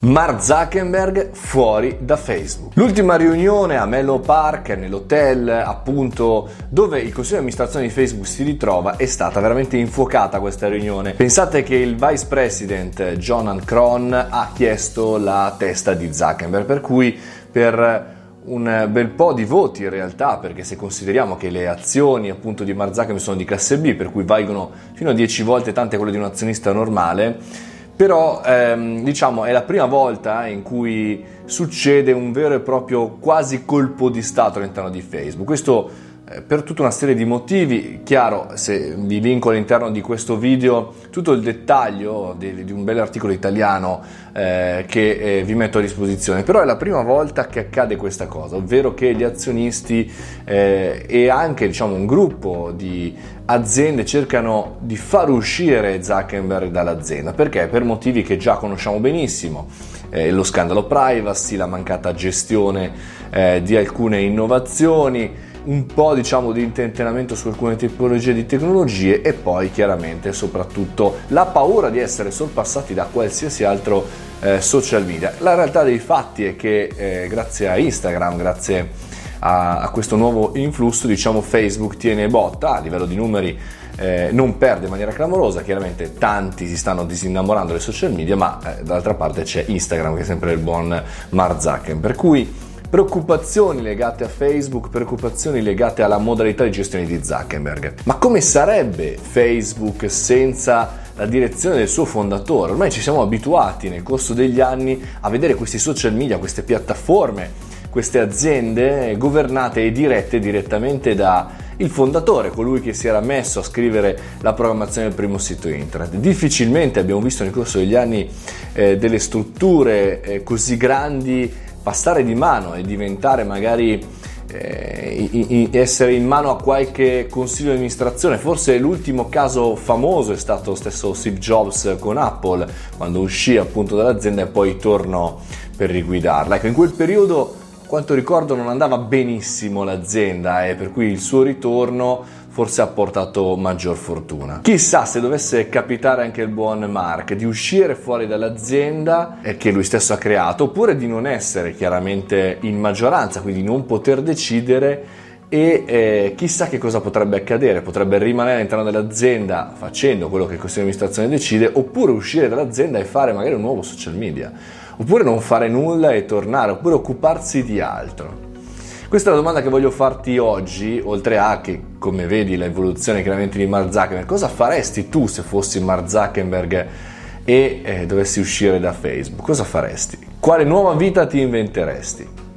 Mark Zuckerberg fuori da Facebook. L'ultima riunione a Mello Park, nell'hotel appunto dove il consiglio di amministrazione di Facebook si ritrova, è stata veramente infuocata questa riunione. Pensate che il vice president Jonan Cron ha chiesto la testa di Zuckerberg, per cui per un bel po' di voti in realtà, perché se consideriamo che le azioni appunto di Mark Zuckerberg sono di classe B, per cui valgono fino a 10 volte tante quelle di un azionista normale, però ehm, diciamo è la prima volta in cui succede un vero e proprio quasi colpo di Stato all'interno di Facebook. Questo per tutta una serie di motivi, chiaro se vi linko all'interno di questo video tutto il dettaglio di, di un bel articolo italiano eh, che eh, vi metto a disposizione, però è la prima volta che accade questa cosa, ovvero che gli azionisti eh, e anche diciamo, un gruppo di aziende cercano di far uscire Zuckerberg dall'azienda, perché? Per motivi che già conosciamo benissimo, eh, lo scandalo privacy, la mancata gestione eh, di alcune innovazioni, un po' diciamo di intentenamento su alcune tipologie di tecnologie e poi chiaramente soprattutto la paura di essere sorpassati da qualsiasi altro eh, social media. La realtà dei fatti è che eh, grazie a Instagram, grazie a, a, questo nuovo influsso, diciamo Facebook tiene botta a livello di numeri. Eh, non perde in maniera clamorosa, chiaramente tanti si stanno disinnamorando dei social media, ma eh, dall'altra parte c'è Instagram che è sempre il buon Mark Zuckerberg. Per cui preoccupazioni legate a Facebook, preoccupazioni legate alla modalità di gestione di Zuckerberg. Ma come sarebbe Facebook senza la direzione del suo fondatore? Ormai ci siamo abituati nel corso degli anni a vedere questi social media, queste piattaforme, queste aziende governate e dirette direttamente da il fondatore, colui che si era messo a scrivere la programmazione del primo sito internet. Difficilmente abbiamo visto nel corso degli anni eh, delle strutture eh, così grandi passare di mano e diventare magari eh, essere in mano a qualche consiglio di amministrazione. Forse l'ultimo caso famoso è stato lo stesso Steve Jobs con Apple, quando uscì appunto dall'azienda e poi tornò per riguidarla. Ecco, in quel periodo, quanto ricordo, non andava benissimo l'azienda e eh, per cui il suo ritorno forse ha portato maggior fortuna. Chissà se dovesse capitare anche il buon Mark di uscire fuori dall'azienda che lui stesso ha creato, oppure di non essere chiaramente in maggioranza, quindi non poter decidere e eh, chissà che cosa potrebbe accadere, potrebbe rimanere all'interno dell'azienda facendo quello che il consiglio di amministrazione decide, oppure uscire dall'azienda e fare magari un nuovo social media, oppure non fare nulla e tornare, oppure occuparsi di altro. Questa è la domanda che voglio farti oggi, oltre a che, come vedi, l'evoluzione chiaramente di Mark Zuckerberg. Cosa faresti tu se fossi Mark Zuckerberg e eh, dovessi uscire da Facebook? Cosa faresti? Quale nuova vita ti inventeresti?